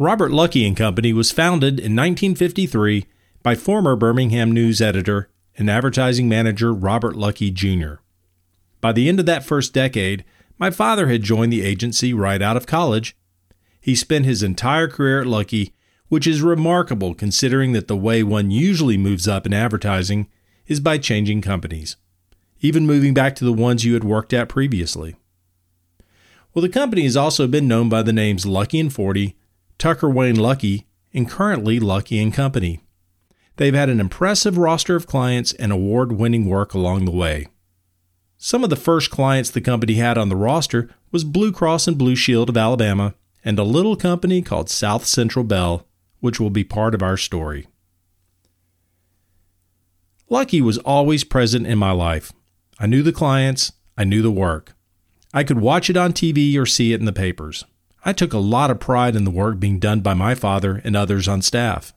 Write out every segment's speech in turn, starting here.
Robert Luckie and Company was founded in 1953 by former Birmingham News editor and advertising manager Robert Luckie Jr. By the end of that first decade, my father had joined the agency right out of college. He spent his entire career at Luckie, which is remarkable considering that the way one usually moves up in advertising is by changing companies, even moving back to the ones you had worked at previously. Well, the company has also been known by the names Luckie and Forney, Tucker Wayne Luckie, and currently Luckie and Company. They've had an impressive roster of clients and award winning work along the way. Some of the first clients the company had on the roster was Blue Cross and Blue Shield of Alabama and a little company called South Central Bell, which will be part of our story. Luckie was always present in my life. I knew the clients, I knew the work. I could watch it on TV or see it in the papers. I took a lot of pride in the work being done by my father and others on staff.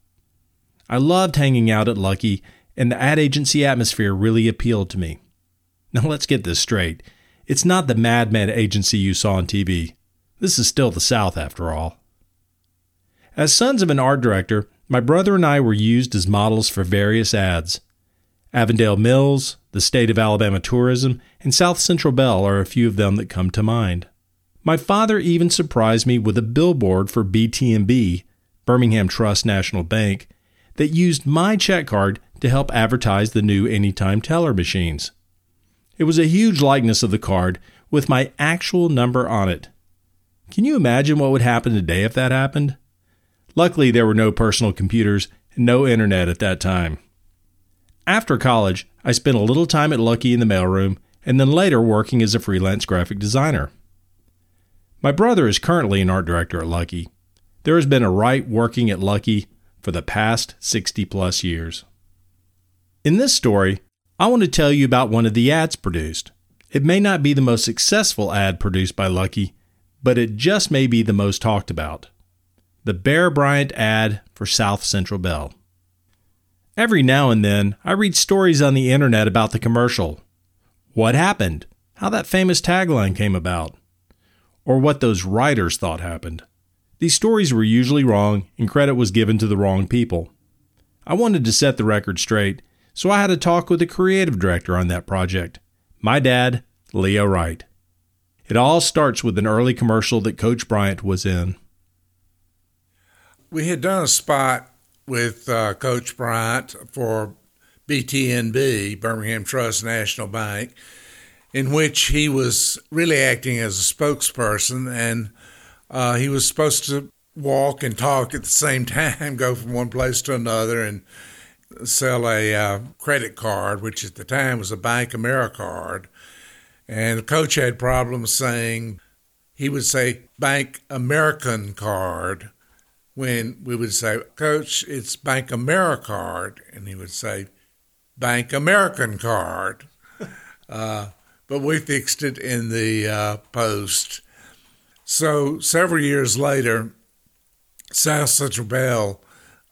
I loved hanging out at Luckie, and the ad agency atmosphere really appealed to me. Now let's get this straight. It's not the Mad Men agency you saw on TV. This is still the South, after all. As sons of an art director, my brother and I were used as models for various ads. Avondale Mills, the State of Alabama Tourism, and South Central Bell are a few of them that come to mind. My father even surprised me with a billboard for BT&B, Birmingham Trust National Bank, that used my check card to help advertise the new Anytime Teller machines. It was a huge likeness of the card with my actual number on it. Can you imagine what would happen today if that happened? Luckily, there were no personal computers and no internet at that time. After college, I spent a little time at Luckie in the mailroom and then later working as a freelance graphic designer. My brother is currently an art director at Luckie. There has been a Wright working at Luckie for the past 60 plus years. In this story, I want to tell you about one of the ads produced. It may not be the most successful ad produced by Luckie, but it just may be the most talked about. The Bear Bryant ad for South Central Bell. Every now and then, I read stories on the internet about the commercial. What happened? How that famous tagline came about? Or what those writers thought happened. These stories were usually wrong, and credit was given to the wrong people. I wanted to set the record straight, so I had a talk with the creative director on that project, my dad, Leo Wright. It all starts with an early commercial that Coach Bryant was in. We had done a spot with uh, Coach Bryant for BT&B, Birmingham Trust National Bank, in which he was really acting as a spokesperson, and uh, he was supposed to walk and talk at the same time, go from one place to another, and sell a uh, credit card, which at the time was a Bank AmeriCard. And the coach had problems saying he would say Bank American card when we would say, Coach, it's Bank AmeriCard. And he would say, Bank American card. Uh, but we fixed it in the uh, post. So several years later, South Central Bell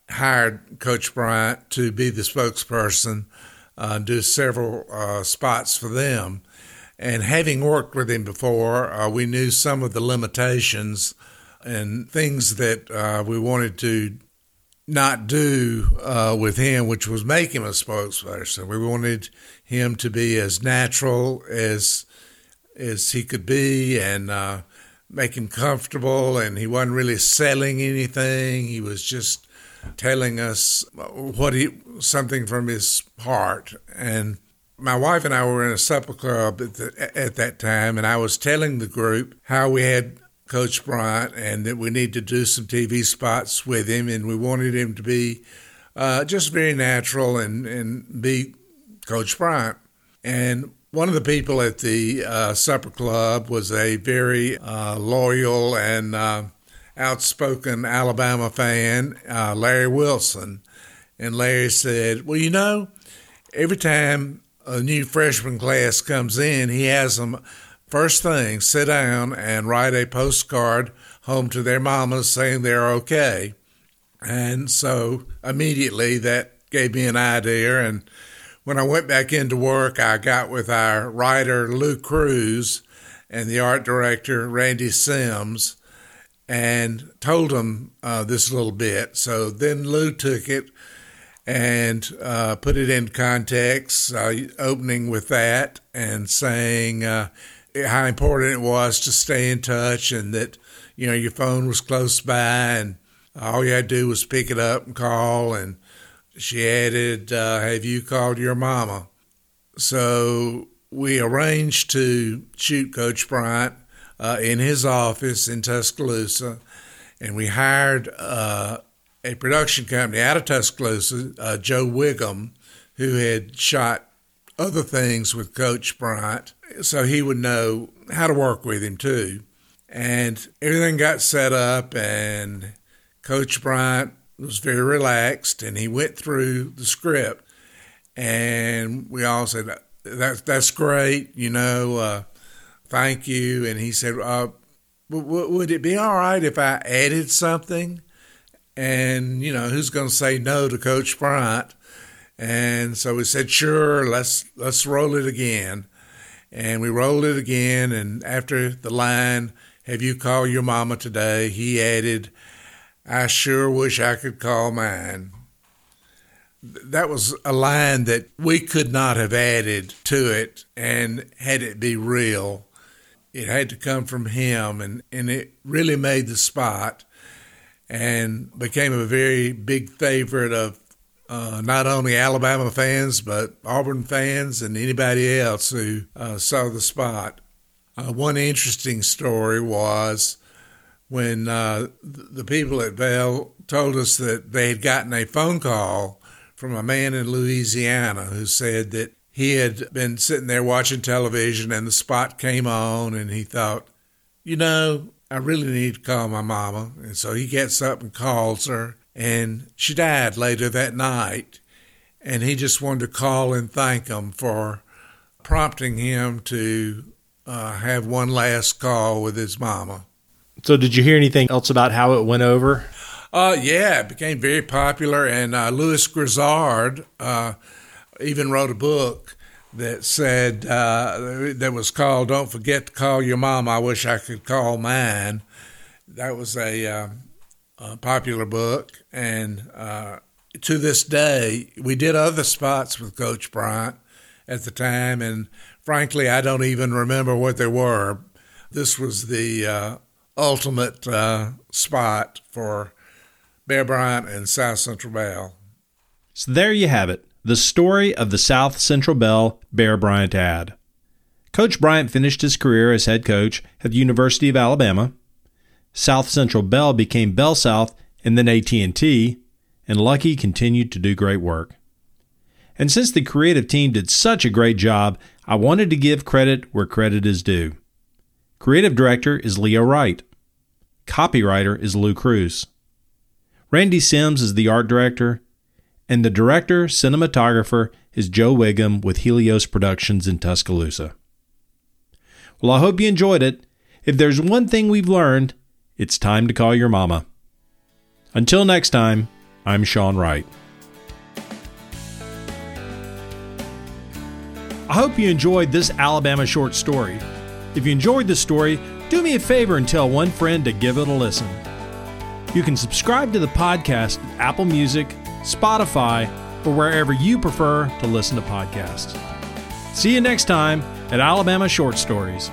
hired Coach Bryant to be the spokesperson, uh, do several uh, spots for them. And having worked with him before, uh, we knew some of the limitations and things that uh, we wanted to not do uh, with him, which was make him a spokesperson. We wanted him to be as natural as as he could be and uh, make him comfortable. And he wasn't really selling anything. He was just telling us what he something from his heart. And my wife and I were in a supper club at, the, at that time, and I was telling the group how we had Coach Bryant and that we need to do some TV spots with him, and we wanted him to be uh, just very natural and, and be Coach Bryant. And one of the people at the uh, supper club was a very uh, loyal and uh, outspoken Alabama fan, uh, Larry Wilson. And Larry said, Well, you know, every time a new freshman class comes in, he has them First thing, sit down and write a postcard home to their mamas saying they're okay. And so immediately that gave me an idea. And when I went back into work, I got with our writer, Lou Cruz, and the art director, Randy Sims. and told them uh, this little bit. So then Lou took it and uh, put it in context, uh, opening with that and saying uh, how important it was to stay in touch and that you know your phone was close by and all you had to do was pick it up and call. And she added, uh, "Have you called your mama?" So we arranged to shoot Coach Bryant uh, in his office in Tuscaloosa, and we hired uh, a production company out of Tuscaloosa, uh, Joe Wiggum, who had shot other things with Coach Bryant, so he would know how to work with him too. And everything got set up, and Coach Bryant was very relaxed, and he went through the script, and we all said, "That's that's great," you know. Uh, thank you. And he said, uh, w- would it be all right if I added something? And, you know, who's going to say no to Coach Bryant? And so we said, sure, let's, let's roll it again. And we rolled it again. And after the line, have you called your mama today? He added, I sure wish I could call mine. That was a line that we could not have added to it and had it be real it had to come from him, and, and it really made the spot and became a very big favorite of uh, not only Alabama fans, but Auburn fans and anybody else who uh, saw the spot. Uh, one interesting story was when uh, the people at Bell told us that they had gotten a phone call from a man in Louisiana who said that he had been sitting there watching television and the spot came on and he thought, you know, I really need to call my mama. And so he gets up and calls her and she died later that night. And he just wanted to call and thank them for prompting him to uh, have one last call with his mama. So, did you hear anything else about how it went over? Uh, yeah, it became very popular. And uh, Lewis Grizzard, uh, even wrote a book that said uh, that was called "Don't Forget to Call Your Mom." I wish I could call mine. That was a, popular book, and uh, to this day, we did other spots with Coach Bryant at the time, and frankly, I don't even remember what they were. This was the uh, ultimate uh, spot for Bear Bryant and South Central Bell. So there you have it the story of the South Central Bell Bear Bryant ad. Coach Bryant finished his career as head coach at the University of Alabama. South Central Bell became Bell South and then AT&T, and Luckie continued to do great work. And since the creative team did such a great job, I wanted to give credit where credit is due. Creative director is Leo Wright. Copywriter is Lou Cruz. Randy Sims is the art director, and the director cinematographer is Joe Wiggum with Helios Productions in Tuscaloosa. Well, I hope you enjoyed it. If there's one thing we've learned, it's time to call your mama. Until next time, I'm Sean Wright. I hope you enjoyed this Alabama short story. If you enjoyed the story, do me a favor and tell one friend to give it a listen. You can subscribe to the podcast at Apple Music, Spotify, or wherever you prefer to listen to podcasts. See you next time at Alabama Short Stories.